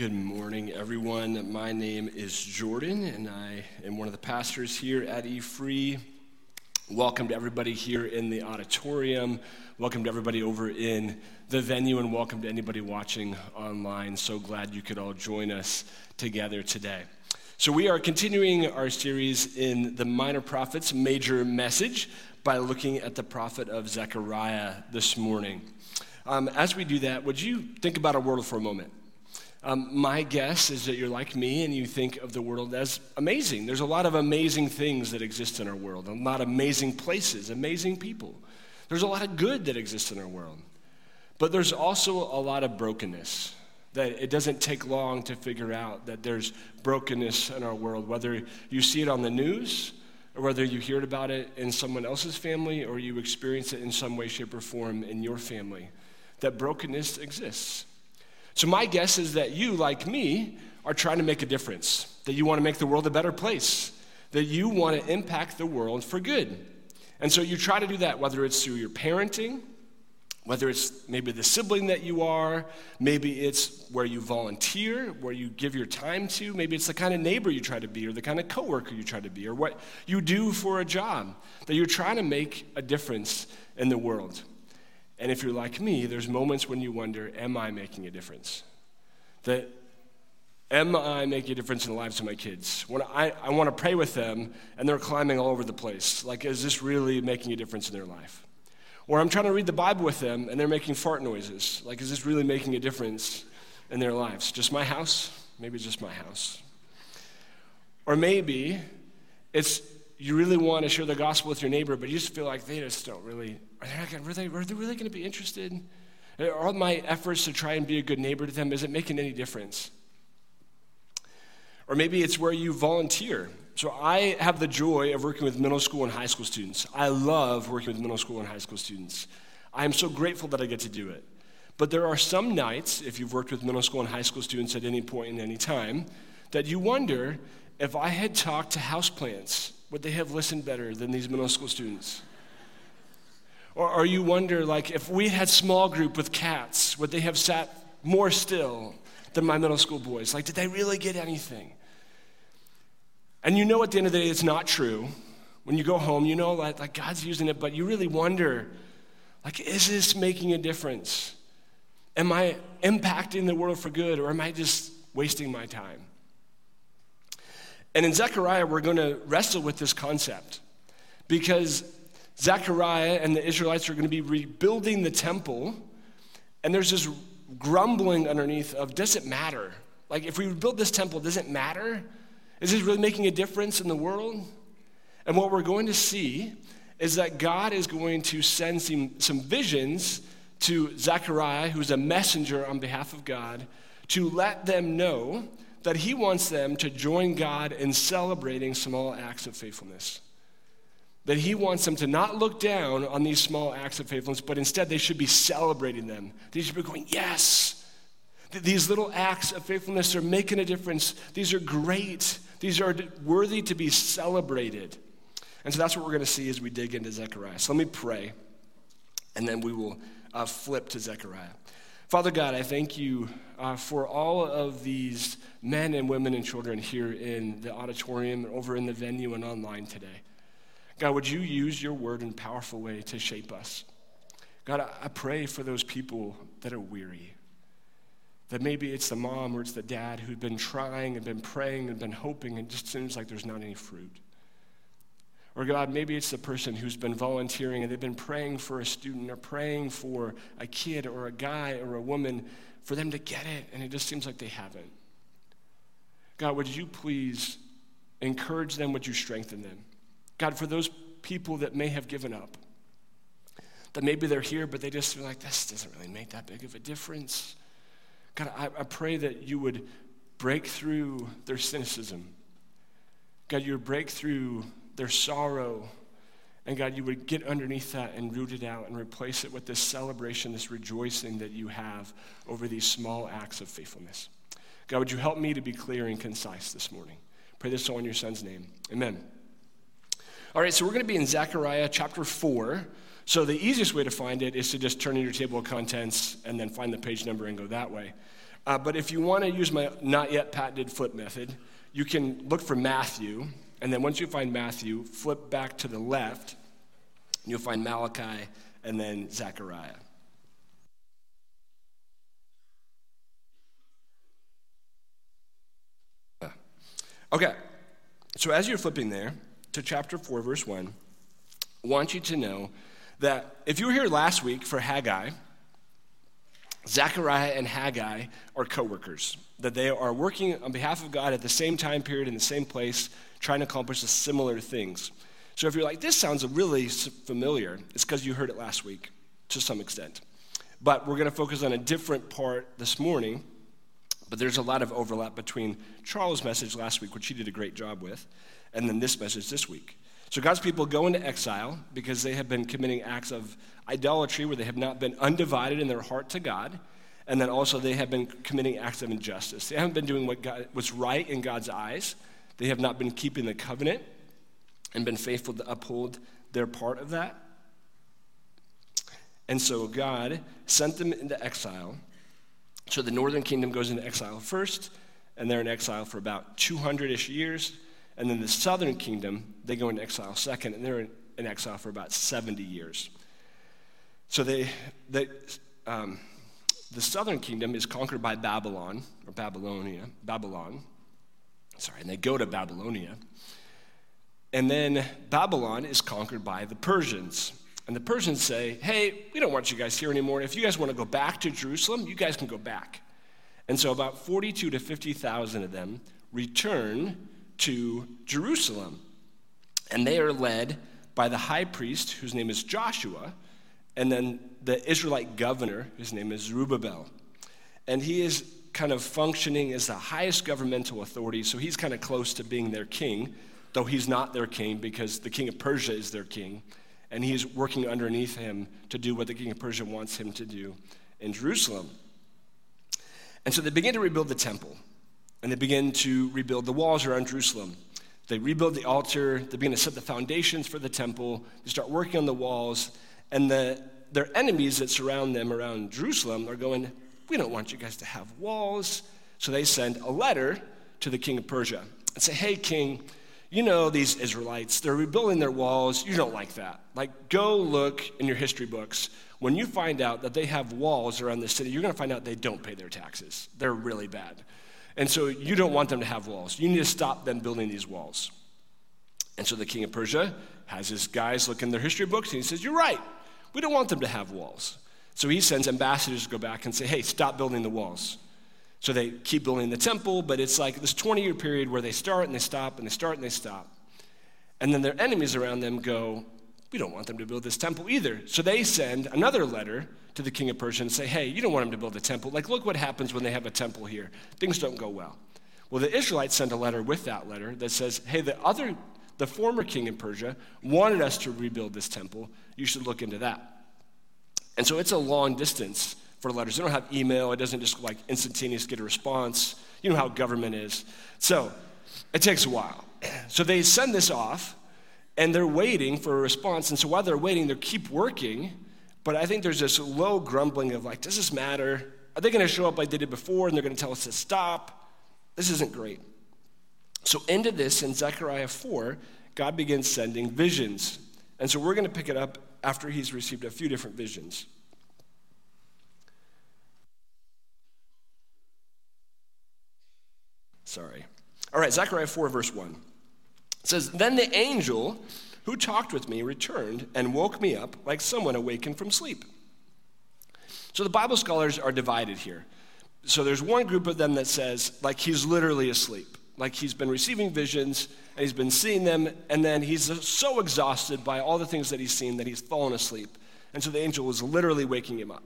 Good morning, everyone. My name is Jordan, and I am one of the pastors here at E Free. Welcome to everybody here in the auditorium. Welcome to everybody over in the venue, and welcome to anybody watching online. So glad you could all join us together today. So, we are continuing our series in the Minor Prophets Major Message by looking at the prophet of Zechariah this morning. Um, as we do that, would you think about a world for a moment? Um, my guess is that you're like me and you think of the world as amazing. There's a lot of amazing things that exist in our world, a lot of amazing places, amazing people. There's a lot of good that exists in our world. But there's also a lot of brokenness that it doesn't take long to figure out that there's brokenness in our world, whether you see it on the news or whether you hear about it in someone else's family or you experience it in some way, shape, or form in your family, that brokenness exists. So, my guess is that you, like me, are trying to make a difference, that you want to make the world a better place, that you want to impact the world for good. And so, you try to do that, whether it's through your parenting, whether it's maybe the sibling that you are, maybe it's where you volunteer, where you give your time to, maybe it's the kind of neighbor you try to be, or the kind of coworker you try to be, or what you do for a job, that you're trying to make a difference in the world. And if you're like me, there's moments when you wonder, am I making a difference? That am I making a difference in the lives of my kids? When I, I want to pray with them and they're climbing all over the place, like, is this really making a difference in their life? Or I'm trying to read the Bible with them and they're making fart noises. Like, is this really making a difference in their lives? Just my house? Maybe just my house. Or maybe it's you really want to share the gospel with your neighbor, but you just feel like they just don't really, are they, are they, really going to be interested? Are all my efforts to try and be a good neighbor to them, is it making any difference? Or maybe it's where you volunteer. So I have the joy of working with middle school and high school students. I love working with middle school and high school students. I am so grateful that I get to do it. But there are some nights, if you've worked with middle school and high school students at any point in any time, that you wonder if I had talked to houseplants would they have listened better than these middle school students? Or, or you wonder, like, if we had small group with cats, would they have sat more still than my middle school boys? Like, did they really get anything? And you know at the end of the day, it's not true. When you go home, you know like, like God's using it, but you really wonder, like, is this making a difference? Am I impacting the world for good, or am I just wasting my time? And in Zechariah, we're going to wrestle with this concept because Zechariah and the Israelites are going to be rebuilding the temple, and there's this grumbling underneath of does it matter? Like, if we rebuild this temple, does it matter? Is this really making a difference in the world? And what we're going to see is that God is going to send some, some visions to Zechariah, who's a messenger on behalf of God, to let them know that he wants them to join God in celebrating small acts of faithfulness. That he wants them to not look down on these small acts of faithfulness, but instead they should be celebrating them. They should be going, Yes, these little acts of faithfulness are making a difference. These are great. These are worthy to be celebrated. And so that's what we're going to see as we dig into Zechariah. So let me pray, and then we will uh, flip to Zechariah. Father God, I thank you uh, for all of these men and women and children here in the auditorium, over in the venue, and online today. God, would you use your word in a powerful way to shape us? God, I pray for those people that are weary. That maybe it's the mom or it's the dad who've been trying and been praying and been hoping, and just seems like there's not any fruit. Or God, maybe it's the person who's been volunteering and they've been praying for a student or praying for a kid or a guy or a woman for them to get it, and it just seems like they haven't. God, would you please encourage them? Would you strengthen them? God, for those people that may have given up, that maybe they're here, but they just feel like this doesn't really make that big of a difference. God, I, I pray that you would break through their cynicism. God, you would break through their sorrow. And God, you would get underneath that and root it out and replace it with this celebration, this rejoicing that you have over these small acts of faithfulness. God, would you help me to be clear and concise this morning? Pray this all in your son's name. Amen. All right, so we're going to be in Zechariah chapter 4. So the easiest way to find it is to just turn in your table of contents and then find the page number and go that way. Uh, but if you want to use my not yet patented flip method, you can look for Matthew, and then once you find Matthew, flip back to the left, you'll find Malachi and then Zechariah. Okay, so as you're flipping there to chapter 4, verse 1, I want you to know that if you were here last week for Haggai, Zechariah and Haggai are co-workers, that they are working on behalf of God at the same time period in the same place, trying to accomplish similar things. So if you're like, this sounds really familiar, it's because you heard it last week to some extent. But we're going to focus on a different part this morning but there's a lot of overlap between Charles' message last week, which he did a great job with, and then this message this week. So God's people go into exile because they have been committing acts of idolatry where they have not been undivided in their heart to God. And then also they have been committing acts of injustice. They haven't been doing what God, what's right in God's eyes. They have not been keeping the covenant and been faithful to uphold their part of that. And so God sent them into exile so the northern kingdom goes into exile first, and they're in exile for about 200 ish years. And then the southern kingdom, they go into exile second, and they're in exile for about 70 years. So they, they, um, the southern kingdom is conquered by Babylon, or Babylonia, Babylon. Sorry, and they go to Babylonia. And then Babylon is conquered by the Persians. And the Persians say, hey, we don't want you guys here anymore. If you guys want to go back to Jerusalem, you guys can go back. And so about 42 to 50,000 of them return to Jerusalem. And they are led by the high priest, whose name is Joshua, and then the Israelite governor, whose name is Zerubbabel. And he is kind of functioning as the highest governmental authority, so he's kind of close to being their king, though he's not their king because the king of Persia is their king and he's working underneath him to do what the king of Persia wants him to do in Jerusalem. And so they begin to rebuild the temple, and they begin to rebuild the walls around Jerusalem. They rebuild the altar, they begin to set the foundations for the temple, they start working on the walls, and the, their enemies that surround them around Jerusalem are going, We don't want you guys to have walls. So they send a letter to the king of Persia and say, Hey, king, you know these Israelites, they're rebuilding their walls. You don't like that. Like, go look in your history books. When you find out that they have walls around the city, you're going to find out they don't pay their taxes. They're really bad. And so you don't want them to have walls. You need to stop them building these walls. And so the king of Persia has his guys look in their history books and he says, You're right. We don't want them to have walls. So he sends ambassadors to go back and say, Hey, stop building the walls. So they keep building the temple, but it's like this 20 year period where they start and they stop and they start and they stop. And then their enemies around them go, We don't want them to build this temple either. So they send another letter to the king of Persia and say, Hey, you don't want them to build a temple. Like, look what happens when they have a temple here. Things don't go well. Well, the Israelites send a letter with that letter that says, Hey, the other, the former king in Persia wanted us to rebuild this temple. You should look into that. And so it's a long distance for letters. They don't have email. It doesn't just like instantaneous get a response. You know how government is. So it takes a while. So they send this off and they're waiting for a response. And so while they're waiting, they keep working. But I think there's this low grumbling of like, does this matter? Are they going to show up like they did before and they're going to tell us to stop? This isn't great. So into this in Zechariah 4, God begins sending visions. And so we're going to pick it up after he's received a few different visions. Sorry. All right, Zechariah 4, verse 1. It says, Then the angel who talked with me returned and woke me up like someone awakened from sleep. So the Bible scholars are divided here. So there's one group of them that says, like, he's literally asleep. Like, he's been receiving visions and he's been seeing them, and then he's so exhausted by all the things that he's seen that he's fallen asleep. And so the angel was literally waking him up.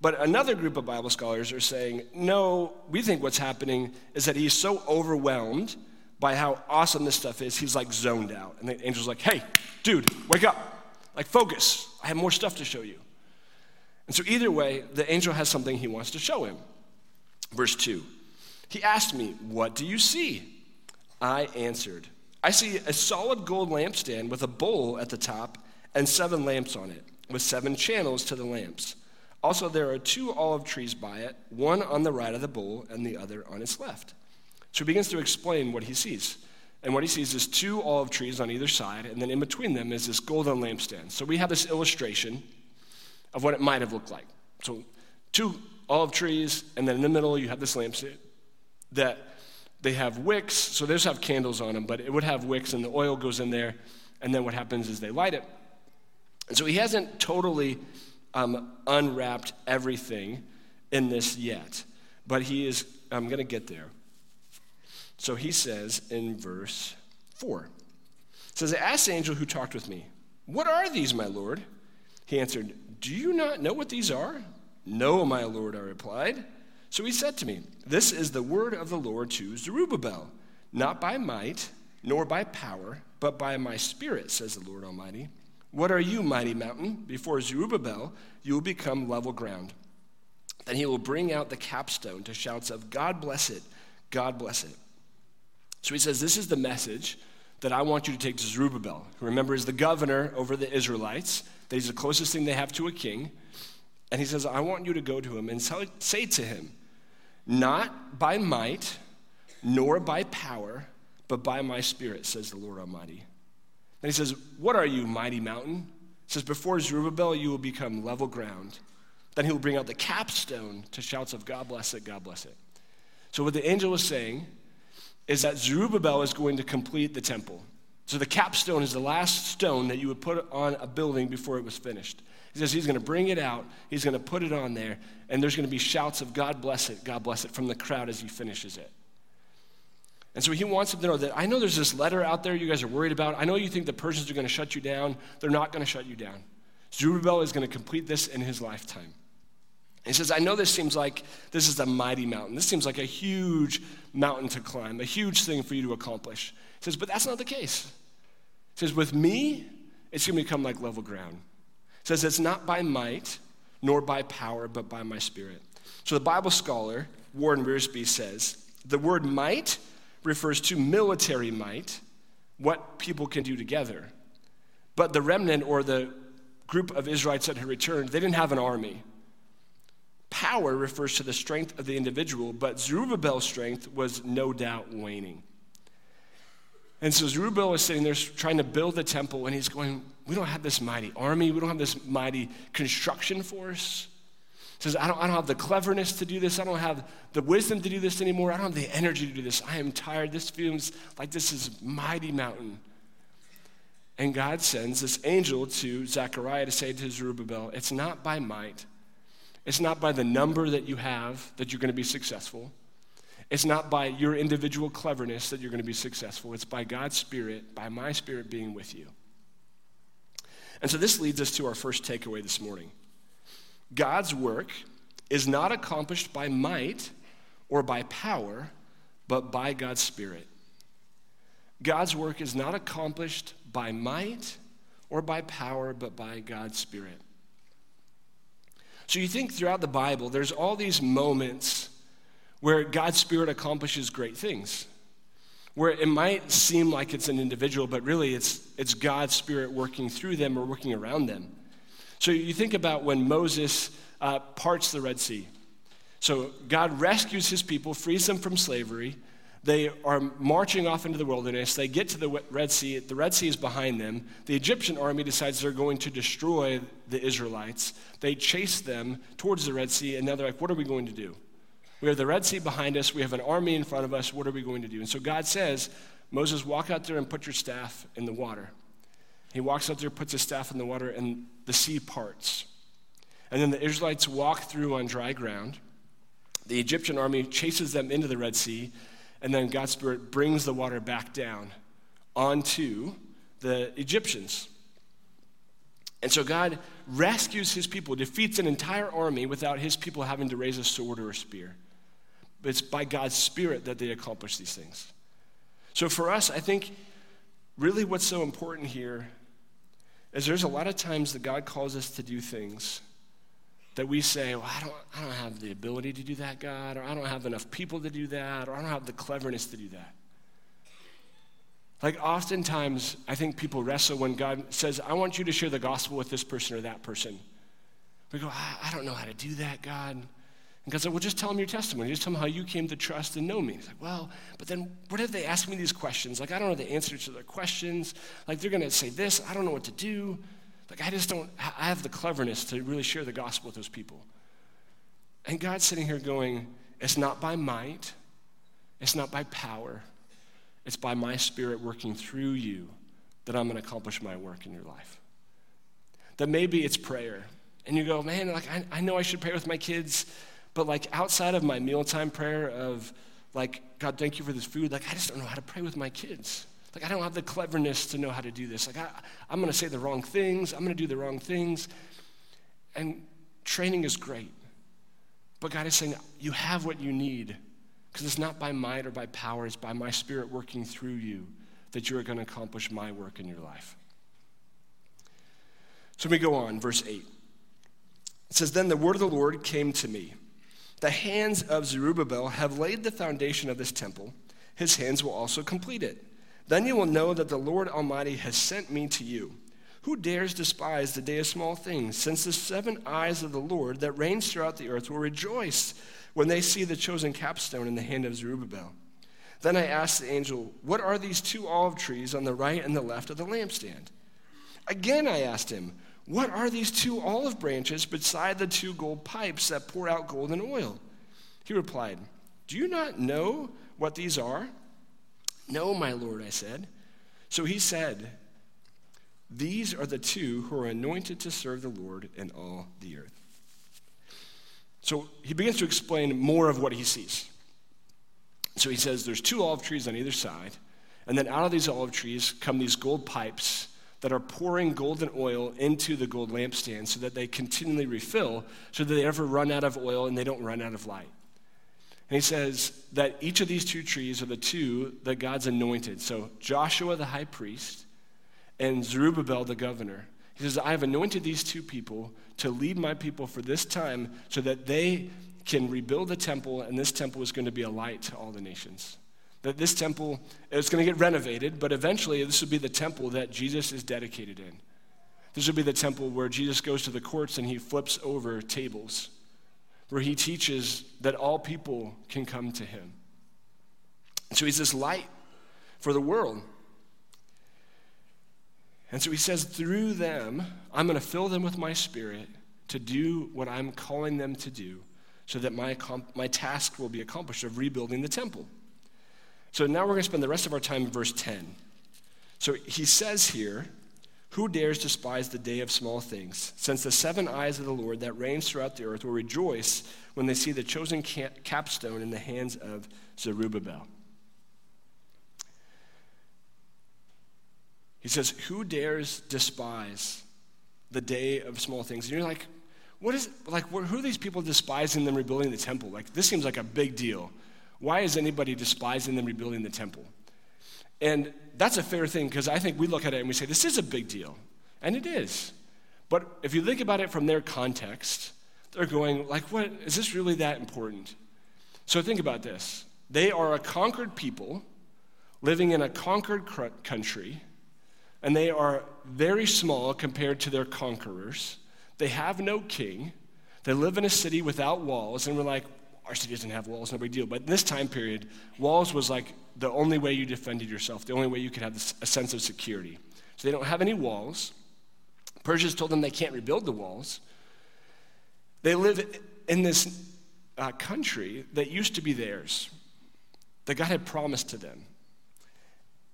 But another group of Bible scholars are saying, no, we think what's happening is that he's so overwhelmed by how awesome this stuff is, he's like zoned out. And the angel's like, hey, dude, wake up. Like, focus. I have more stuff to show you. And so, either way, the angel has something he wants to show him. Verse 2 He asked me, What do you see? I answered, I see a solid gold lampstand with a bowl at the top and seven lamps on it, with seven channels to the lamps. Also, there are two olive trees by it, one on the right of the bowl and the other on its left. So he begins to explain what he sees. And what he sees is two olive trees on either side, and then in between them is this golden lampstand. So we have this illustration of what it might have looked like. So two olive trees, and then in the middle you have this lampstand that they have wicks. So those have candles on them, but it would have wicks, and the oil goes in there, and then what happens is they light it. And so he hasn't totally um, unwrapped everything in this yet, but he is, I'm going to get there. So he says in verse 4, says, I asked the angel who talked with me, What are these, my Lord? He answered, Do you not know what these are? No, my Lord, I replied. So he said to me, This is the word of the Lord to Zerubbabel, not by might, nor by power, but by my spirit, says the Lord Almighty. What are you, mighty mountain? Before Zerubbabel, you will become level ground. Then he will bring out the capstone to shouts of, God bless it, God bless it. So he says, This is the message that I want you to take to Zerubbabel, who remember is the governor over the Israelites, that he's the closest thing they have to a king. And he says, I want you to go to him and say to him, Not by might, nor by power, but by my spirit, says the Lord Almighty. And he says, What are you, mighty mountain? He says, Before Zerubbabel, you will become level ground. Then he will bring out the capstone to shouts of God bless it, God bless it. So, what the angel was saying is that Zerubbabel is going to complete the temple. So, the capstone is the last stone that you would put on a building before it was finished. He says he's going to bring it out, he's going to put it on there, and there's going to be shouts of God bless it, God bless it from the crowd as he finishes it. And so he wants them to know that I know there's this letter out there you guys are worried about. I know you think the Persians are going to shut you down. They're not going to shut you down. Zerubbabel is going to complete this in his lifetime. He says, I know this seems like this is a mighty mountain. This seems like a huge mountain to climb, a huge thing for you to accomplish. He says, but that's not the case. He says, with me, it's going to become like level ground. He says, it's not by might nor by power, but by my spirit. So the Bible scholar, Warren Wiersbe, says, the word might refers to military might, what people can do together. But the remnant or the group of Israelites that had returned, they didn't have an army. Power refers to the strength of the individual, but Zerubbabel's strength was no doubt waning. And so Zerubbabel is sitting there trying to build the temple, and he's going, We don't have this mighty army, we don't have this mighty construction force says, I don't, I don't have the cleverness to do this. I don't have the wisdom to do this anymore. I don't have the energy to do this. I am tired. This feels like this is mighty mountain. And God sends this angel to Zechariah to say to Zerubbabel, It's not by might, it's not by the number that you have that you're going to be successful. It's not by your individual cleverness that you're going to be successful. It's by God's Spirit, by my Spirit being with you. And so this leads us to our first takeaway this morning. God's work is not accomplished by might or by power, but by God's Spirit. God's work is not accomplished by might or by power, but by God's Spirit. So you think throughout the Bible, there's all these moments where God's Spirit accomplishes great things, where it might seem like it's an individual, but really it's, it's God's Spirit working through them or working around them. So you think about when Moses uh, parts the Red Sea. So God rescues his people, frees them from slavery. They are marching off into the wilderness. They get to the Red Sea. The Red Sea is behind them. The Egyptian army decides they're going to destroy the Israelites. They chase them towards the Red Sea, and now they're like, What are we going to do? We have the Red Sea behind us. We have an army in front of us. What are we going to do? And so God says, Moses, walk out there and put your staff in the water. He walks out there, puts his staff in the water, and the sea parts. And then the Israelites walk through on dry ground. The Egyptian army chases them into the Red Sea, and then God's Spirit brings the water back down onto the Egyptians. And so God rescues his people, defeats an entire army without his people having to raise a sword or a spear. But it's by God's Spirit that they accomplish these things. So for us, I think really what's so important here is there's a lot of times that God calls us to do things that we say, well, I don't, I don't have the ability to do that, God, or I don't have enough people to do that, or I don't have the cleverness to do that. Like, oftentimes, I think people wrestle when God says, I want you to share the gospel with this person or that person. We go, I, I don't know how to do that, God. And God said, Well, just tell them your testimony. Just tell them how you came to trust and know me. He's like, Well, but then what if they ask me these questions? Like, I don't know the answer to their questions. Like, they're going to say this. I don't know what to do. Like, I just don't, I have the cleverness to really share the gospel with those people. And God's sitting here going, It's not by might, it's not by power, it's by my spirit working through you that I'm going to accomplish my work in your life. That maybe it's prayer. And you go, man, like, I, I know I should pray with my kids but like outside of my mealtime prayer of like, God, thank you for this food, like I just don't know how to pray with my kids. Like I don't have the cleverness to know how to do this. Like I, I'm gonna say the wrong things, I'm gonna do the wrong things. And training is great. But God is saying, you have what you need. Because it's not by might or by power, it's by my spirit working through you that you are going to accomplish my work in your life. So we go on, verse 8. It says, Then the word of the Lord came to me. The hands of Zerubbabel have laid the foundation of this temple. His hands will also complete it. Then you will know that the Lord Almighty has sent me to you. Who dares despise the day of small things, since the seven eyes of the Lord that reigns throughout the earth will rejoice when they see the chosen capstone in the hand of Zerubbabel? Then I asked the angel, What are these two olive trees on the right and the left of the lampstand? Again I asked him, what are these two olive branches beside the two gold pipes that pour out golden oil? He replied, Do you not know what these are? No, my Lord, I said. So he said, These are the two who are anointed to serve the Lord in all the earth. So he begins to explain more of what he sees. So he says, There's two olive trees on either side, and then out of these olive trees come these gold pipes that are pouring golden oil into the gold lampstand so that they continually refill, so that they never run out of oil and they don't run out of light. And he says that each of these two trees are the two that God's anointed. So Joshua the high priest and Zerubbabel the governor. He says, I have anointed these two people to lead my people for this time so that they can rebuild the temple, and this temple is going to be a light to all the nations that this temple is going to get renovated, but eventually this will be the temple that Jesus is dedicated in. This will be the temple where Jesus goes to the courts and he flips over tables, where he teaches that all people can come to him. So he's this light for the world. And so he says, through them, I'm going to fill them with my spirit to do what I'm calling them to do so that my, my task will be accomplished of rebuilding the temple. So now we're going to spend the rest of our time in verse 10. So he says here, Who dares despise the day of small things? Since the seven eyes of the Lord that reigns throughout the earth will rejoice when they see the chosen capstone in the hands of Zerubbabel. He says, Who dares despise the day of small things? And you're like, what is, like, who are these people despising them rebuilding the temple? Like, this seems like a big deal. Why is anybody despising them rebuilding the temple? And that's a fair thing because I think we look at it and we say, this is a big deal. And it is. But if you think about it from their context, they're going, like, what? Is this really that important? So think about this. They are a conquered people living in a conquered country, and they are very small compared to their conquerors. They have no king. They live in a city without walls, and we're like, our city doesn't have walls, no big deal. But in this time period, walls was like the only way you defended yourself, the only way you could have a sense of security. So they don't have any walls. Persia's told them they can't rebuild the walls. They live in this uh, country that used to be theirs, that God had promised to them.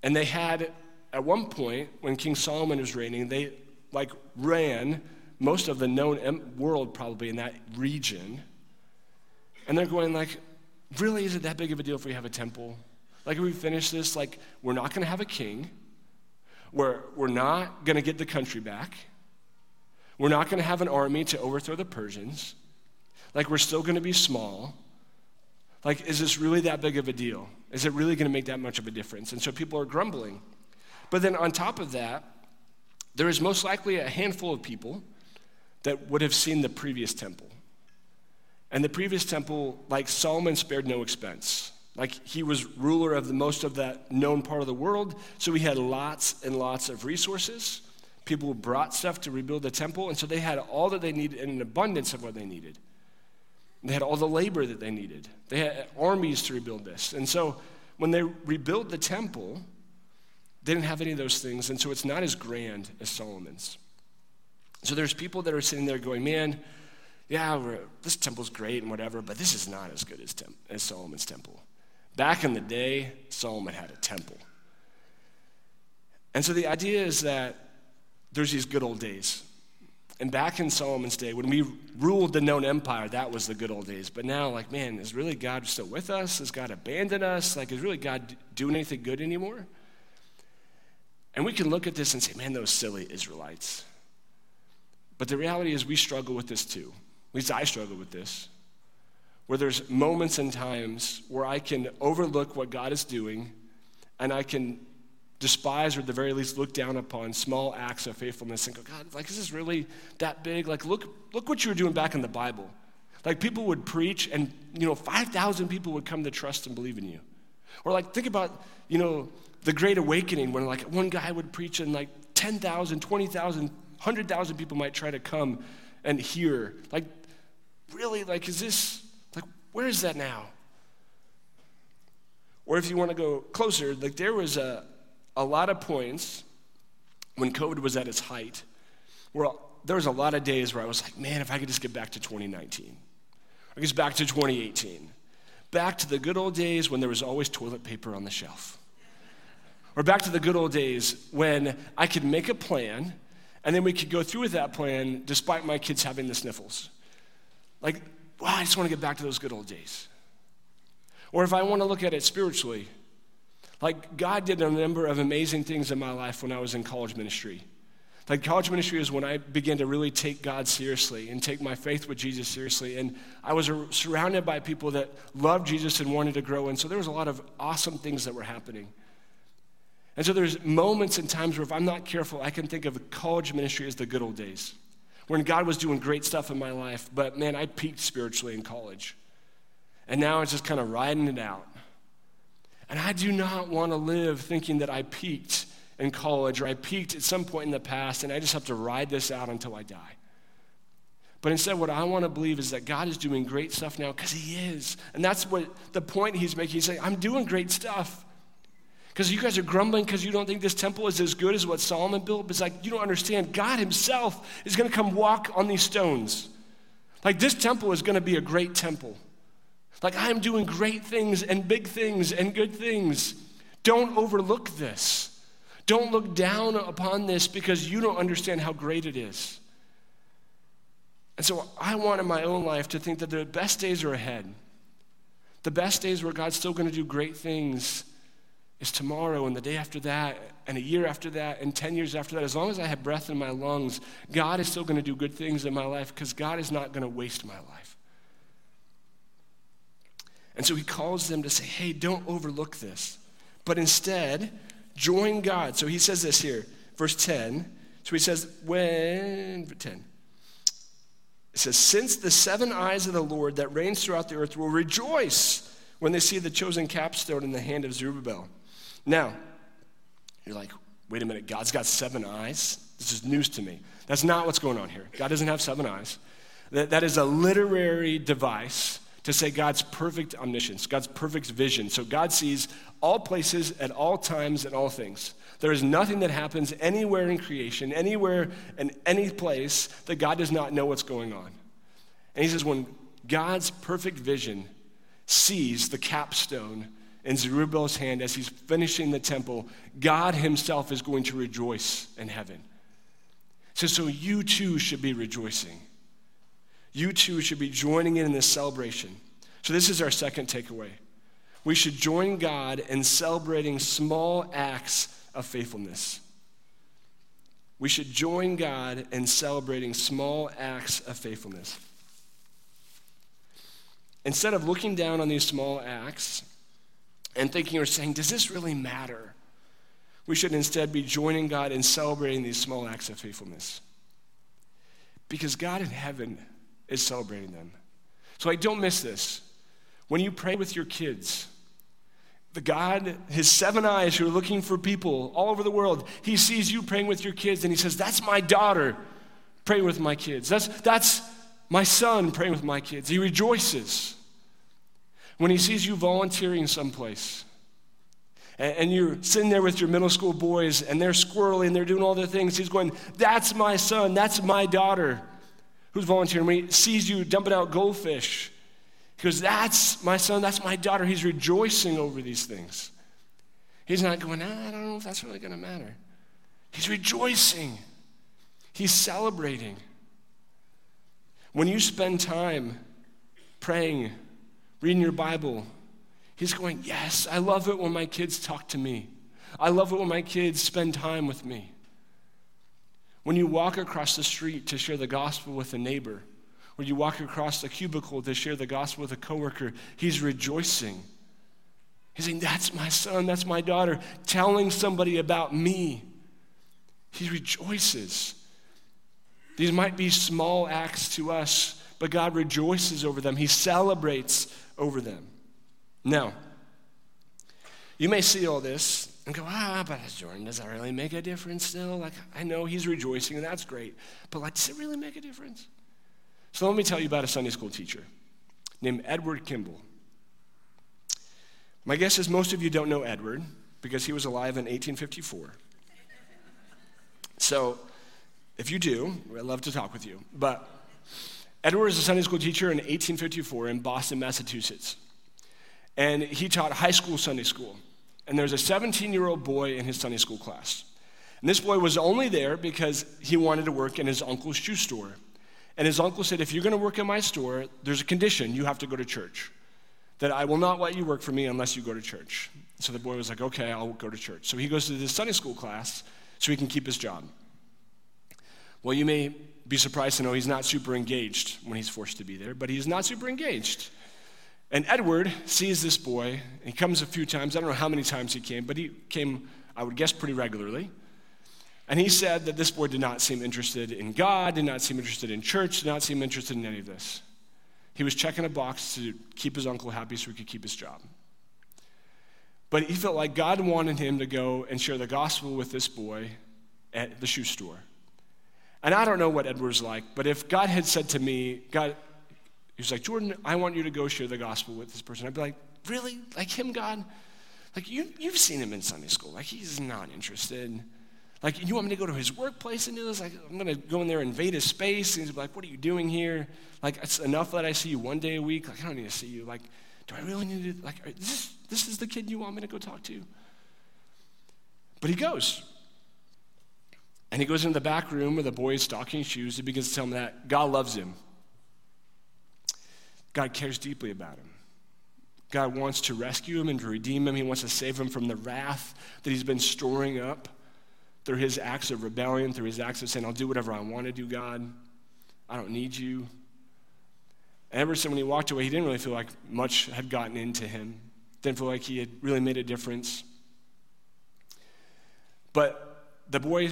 And they had, at one point, when King Solomon was reigning, they like ran most of the known world probably in that region and they're going like, really, is it that big of a deal if we have a temple? Like, if we finish this, like, we're not going to have a king. We're, we're not going to get the country back. We're not going to have an army to overthrow the Persians. Like, we're still going to be small. Like, is this really that big of a deal? Is it really going to make that much of a difference? And so people are grumbling. But then on top of that, there is most likely a handful of people that would have seen the previous temple. And the previous temple, like Solomon, spared no expense. Like he was ruler of the most of that known part of the world, so he had lots and lots of resources. People brought stuff to rebuild the temple, and so they had all that they needed and an abundance of what they needed. They had all the labor that they needed. They had armies to rebuild this. And so when they rebuilt the temple, they didn't have any of those things, and so it's not as grand as Solomon's. So there's people that are sitting there going, man, yeah, this temple's great and whatever, but this is not as good as, tem- as Solomon's temple. Back in the day, Solomon had a temple. And so the idea is that there's these good old days. And back in Solomon's day, when we ruled the known empire, that was the good old days. But now, like, man, is really God still with us? Has God abandoned us? Like, is really God doing anything good anymore? And we can look at this and say, man, those silly Israelites. But the reality is, we struggle with this too. At least I struggle with this. Where there's moments and times where I can overlook what God is doing and I can despise or at the very least look down upon small acts of faithfulness and go, God, like, is this really that big? Like, look, look what you were doing back in the Bible. Like, people would preach and, you know, 5,000 people would come to trust and believe in you. Or, like, think about, you know, the Great Awakening when, like, one guy would preach and, like, 10,000, 20,000, 100,000 people might try to come and hear. Like, really, like, is this, where is that now? Or if you want to go closer, like, there was a, a lot of points when COVID was at its height where there was a lot of days where I was like, man, if I could just get back to 2019, I guess back to 2018, back to the good old days when there was always toilet paper on the shelf. Or back to the good old days when I could make a plan and then we could go through with that plan despite my kids having the sniffles. Like, I just want to get back to those good old days. Or if I want to look at it spiritually, like, God did a number of amazing things in my life when I was in college ministry. Like, college ministry is when I began to really take God seriously and take my faith with Jesus seriously. And I was surrounded by people that loved Jesus and wanted to grow. And so there was a lot of awesome things that were happening. And so there's moments and times where if I'm not careful, I can think of college ministry as the good old days when God was doing great stuff in my life. But man, I peaked spiritually in college. And now it's just kind of riding it out. And I do not want to live thinking that I peaked in college or I peaked at some point in the past and I just have to ride this out until I die. But instead, what I want to believe is that God is doing great stuff now because He is. And that's what the point He's making. He's saying, I'm doing great stuff. Because you guys are grumbling because you don't think this temple is as good as what Solomon built. But it's like, you don't understand. God Himself is going to come walk on these stones. Like, this temple is going to be a great temple. Like, I am doing great things and big things and good things. Don't overlook this. Don't look down upon this because you don't understand how great it is. And so I want in my own life to think that the best days are ahead. The best days where God's still going to do great things is tomorrow and the day after that and a year after that and 10 years after that. As long as I have breath in my lungs, God is still going to do good things in my life because God is not going to waste my life. And so he calls them to say, hey, don't overlook this, but instead join God. So he says this here, verse 10. So he says, when, 10. It says, Since the seven eyes of the Lord that reigns throughout the earth will rejoice when they see the chosen capstone in the hand of Zerubbabel. Now, you're like, wait a minute, God's got seven eyes? This is news to me. That's not what's going on here. God doesn't have seven eyes. That, that is a literary device to say God's perfect omniscience, God's perfect vision. So God sees all places at all times and all things. There is nothing that happens anywhere in creation, anywhere and any place that God does not know what's going on. And he says, when God's perfect vision sees the capstone in Zerubbabel's hand as he's finishing the temple, God himself is going to rejoice in heaven. So, so you too should be rejoicing you too should be joining in in this celebration. So, this is our second takeaway. We should join God in celebrating small acts of faithfulness. We should join God in celebrating small acts of faithfulness. Instead of looking down on these small acts and thinking or saying, does this really matter? We should instead be joining God in celebrating these small acts of faithfulness. Because God in heaven is celebrating them. So, I don't miss this. When you pray with your kids, The God, his seven eyes who are looking for people all over the world, he sees you praying with your kids and he says, That's my daughter praying with my kids. That's, that's my son praying with my kids. He rejoices when he sees you volunteering someplace and you're sitting there with your middle school boys and they're squirreling and they're doing all their things. He's going, That's my son, that's my daughter who's volunteering. When he sees you dumping out goldfish, he goes, That's my son, that's my daughter. He's rejoicing over these things. He's not going, ah, I don't know if that's really going to matter. He's rejoicing, he's celebrating. When you spend time praying, reading your Bible, he's going, Yes, I love it when my kids talk to me. I love it when my kids spend time with me. When you walk across the street to share the gospel with a neighbor, or you walk across the cubicle to share the gospel with a coworker, he's rejoicing. He's saying, That's my son, that's my daughter, telling somebody about me. He rejoices. These might be small acts to us, but God rejoices over them. He celebrates over them. Now, you may see all this and go, ah, but Jordan, does that really make a difference still? Like, I know he's rejoicing, and that's great, but like, does it really make a difference? So let me tell you about a Sunday school teacher named Edward Kimball. My guess is most of you don't know Edward because he was alive in 1854. So if you do, I'd love to talk with you. But Edward was a Sunday school teacher in 1854 in Boston, Massachusetts. And he taught high school Sunday school. And there was a 17 year old boy in his Sunday school class. And this boy was only there because he wanted to work in his uncle's shoe store. And his uncle said, If you're going to work in my store, there's a condition you have to go to church. That I will not let you work for me unless you go to church. So the boy was like, Okay, I'll go to church. So he goes to this Sunday school class so he can keep his job. Well, you may be surprised to know he's not super engaged when he's forced to be there, but he's not super engaged. And Edward sees this boy. He comes a few times. I don't know how many times he came, but he came, I would guess, pretty regularly. And he said that this boy did not seem interested in God, did not seem interested in church, did not seem interested in any of this. He was checking a box to keep his uncle happy so he could keep his job. But he felt like God wanted him to go and share the gospel with this boy at the shoe store. And I don't know what Edward's like, but if God had said to me, God, he was like, Jordan, I want you to go share the gospel with this person. I'd be like, really? Like him, God? Like you, you've seen him in Sunday school. Like he's not interested. Like you want me to go to his workplace and do this? Like I'm gonna go in there and invade his space. And he's like, what are you doing here? Like it's enough that I see you one day a week. Like I don't need to see you. Like, do I really need to? Like this, this is the kid you want me to go talk to? But he goes. And he goes into the back room the boy is stocking shoes. He begins to tell him that God loves him. God cares deeply about him. God wants to rescue him and to redeem him. He wants to save him from the wrath that he's been storing up through his acts of rebellion, through his acts of saying, I'll do whatever I want to do, God. I don't need you. And ever since when he walked away, he didn't really feel like much had gotten into him. Didn't feel like he had really made a difference. But the boy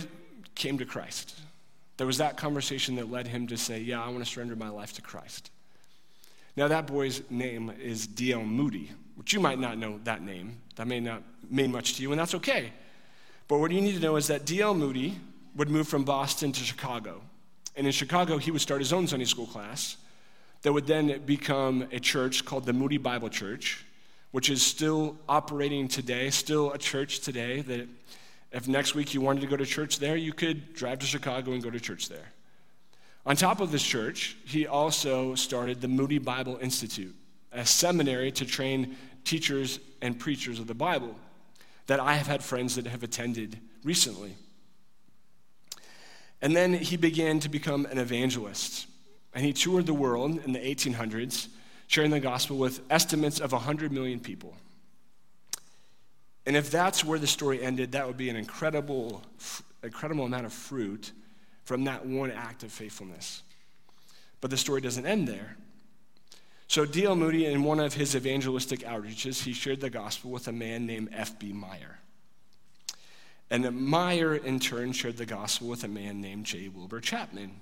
came to Christ. There was that conversation that led him to say, Yeah, I want to surrender my life to Christ. Now, that boy's name is D.L. Moody, which you might not know that name. That may not mean much to you, and that's okay. But what you need to know is that D.L. Moody would move from Boston to Chicago. And in Chicago, he would start his own Sunday school class that would then become a church called the Moody Bible Church, which is still operating today, still a church today. That if next week you wanted to go to church there, you could drive to Chicago and go to church there. On top of this church, he also started the Moody Bible Institute, a seminary to train teachers and preachers of the Bible that I have had friends that have attended recently. And then he began to become an evangelist. And he toured the world in the 1800s, sharing the gospel with estimates of 100 million people. And if that's where the story ended, that would be an incredible, incredible amount of fruit from that one act of faithfulness. But the story doesn't end there. So, D.L. Moody, in one of his evangelistic outreaches, he shared the gospel with a man named F.B. Meyer. And Meyer, in turn, shared the gospel with a man named J. Wilbur Chapman.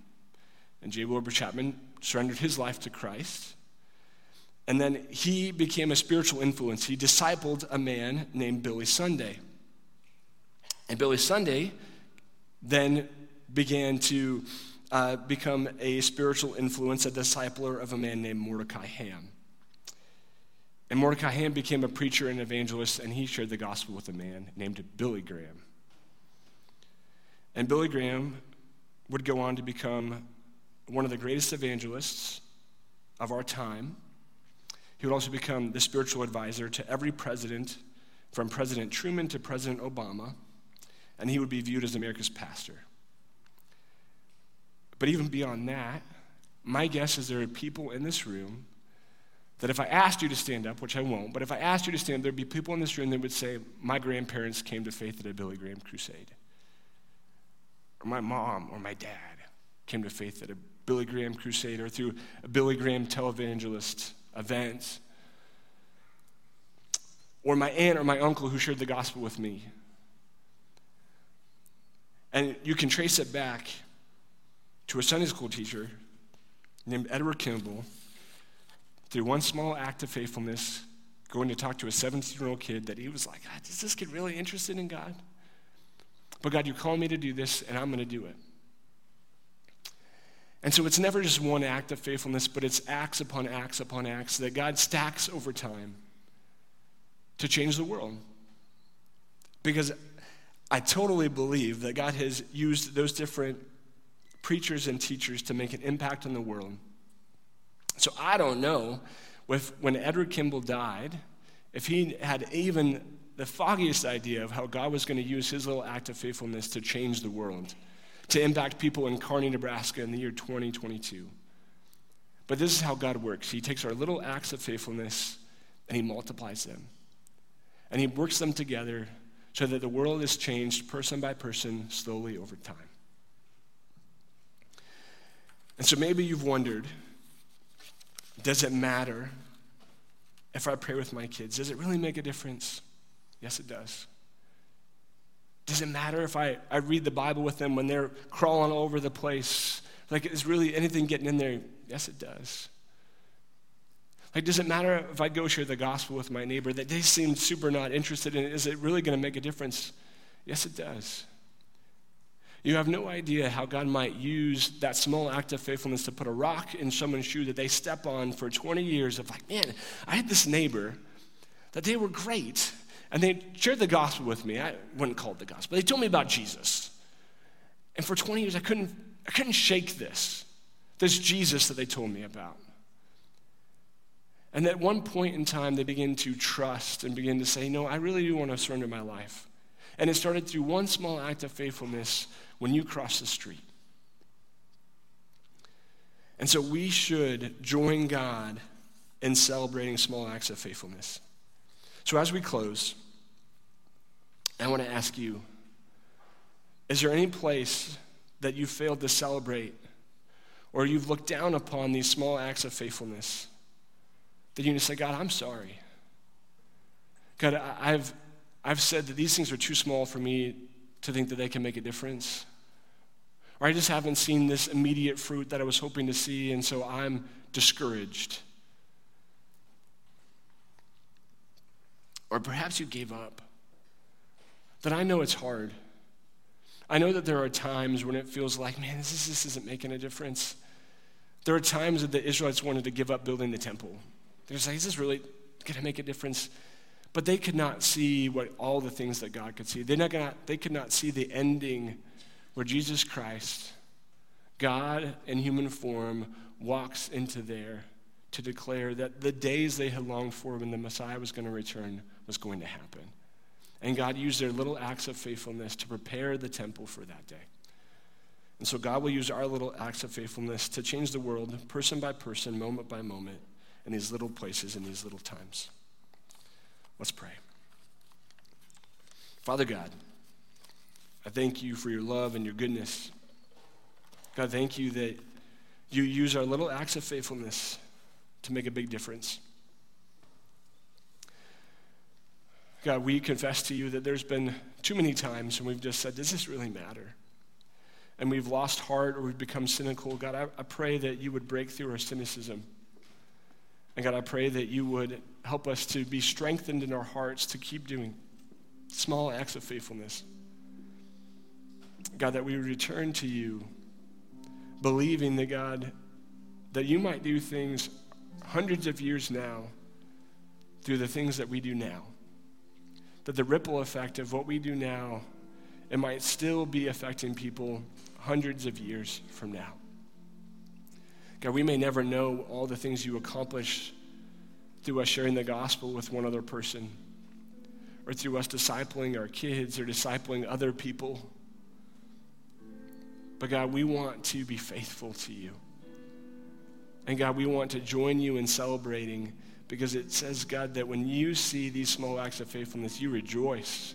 And J. Wilbur Chapman surrendered his life to Christ. And then he became a spiritual influence. He discipled a man named Billy Sunday. And Billy Sunday then began to uh, become a spiritual influence, a discipler of a man named Mordecai Ham. And Mordecai Ham became a preacher and evangelist, and he shared the gospel with a man named Billy Graham. And Billy Graham would go on to become one of the greatest evangelists of our time. He would also become the spiritual advisor to every president, from President Truman to President Obama, and he would be viewed as America's pastor. But even beyond that, my guess is there are people in this room that if I asked you to stand up, which I won't, but if I asked you to stand, there'd be people in this room that would say, My grandparents came to faith at a Billy Graham crusade. Or my mom or my dad came to faith at a Billy Graham crusade or through a Billy Graham televangelist event. Or my aunt or my uncle who shared the gospel with me. And you can trace it back to a Sunday school teacher named Edward Kimball through one small act of faithfulness, going to talk to a 17 year old kid that he was like, ah, is this kid really interested in God? But God, you called me to do this, and I'm going to do it. And so it's never just one act of faithfulness, but it's acts upon acts upon acts that God stacks over time to change the world. Because I totally believe that God has used those different preachers and teachers to make an impact on the world. So I don't know if when Edward Kimball died, if he had even the foggiest idea of how God was going to use his little act of faithfulness to change the world, to impact people in Kearney, Nebraska in the year 2022. But this is how God works He takes our little acts of faithfulness and He multiplies them. And He works them together so that the world is changed person by person slowly over time. And so maybe you've wondered does it matter if I pray with my kids? Does it really make a difference? Yes, it does. Does it matter if I, I read the Bible with them when they're crawling all over the place? Like, is really anything getting in there? Yes, it does. Like, does it matter if I go share the gospel with my neighbor that they seem super not interested in it? Is it really going to make a difference? Yes, it does. You have no idea how God might use that small act of faithfulness to put a rock in someone's shoe that they step on for 20 years of like, man, I had this neighbor that they were great. And they shared the gospel with me. I wouldn't call it the gospel. They told me about Jesus. And for 20 years, I couldn't, I couldn't shake this, this Jesus that they told me about. And at one point in time, they begin to trust and begin to say, No, I really do want to surrender my life. And it started through one small act of faithfulness when you cross the street. And so we should join God in celebrating small acts of faithfulness. So as we close, I want to ask you is there any place that you failed to celebrate or you've looked down upon these small acts of faithfulness that you need to say, God, I'm sorry. God, I've, I've said that these things are too small for me to think that they can make a difference. Or I just haven't seen this immediate fruit that I was hoping to see, and so I'm discouraged. Or perhaps you gave up. That I know it's hard. I know that there are times when it feels like, man, this, this isn't making a difference. There are times that the Israelites wanted to give up building the temple. They're just like, is this really going to make a difference? But they could not see what all the things that God could see. They, not gonna, they could not see the ending where Jesus Christ, God in human form, walks into there to declare that the days they had longed for when the Messiah was going to return was going to happen. And God used their little acts of faithfulness to prepare the temple for that day. And so God will use our little acts of faithfulness to change the world, person by person, moment by moment, in these little places, in these little times. Let's pray. Father God, I thank you for your love and your goodness. God, thank you that you use our little acts of faithfulness to make a big difference. God, we confess to you that there's been too many times when we've just said, Does this really matter? And we've lost heart or we've become cynical. God, I, I pray that you would break through our cynicism And God, I pray that you would help us to be strengthened in our hearts to keep doing small acts of faithfulness. God, that we return to you, believing that, God, that you might do things hundreds of years now through the things that we do now. That the ripple effect of what we do now, it might still be affecting people hundreds of years from now. God, we may never know all the things you accomplish through us sharing the gospel with one other person, or through us discipling our kids or discipling other people. But God, we want to be faithful to you. And God, we want to join you in celebrating because it says, God, that when you see these small acts of faithfulness, you rejoice.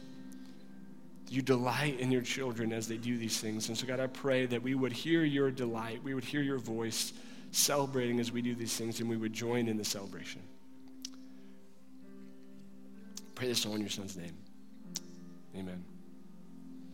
You delight in your children as they do these things. And so, God, I pray that we would hear your delight, we would hear your voice celebrating as we do these things, and we would join in the celebration. Pray this all in your son's name. Amen.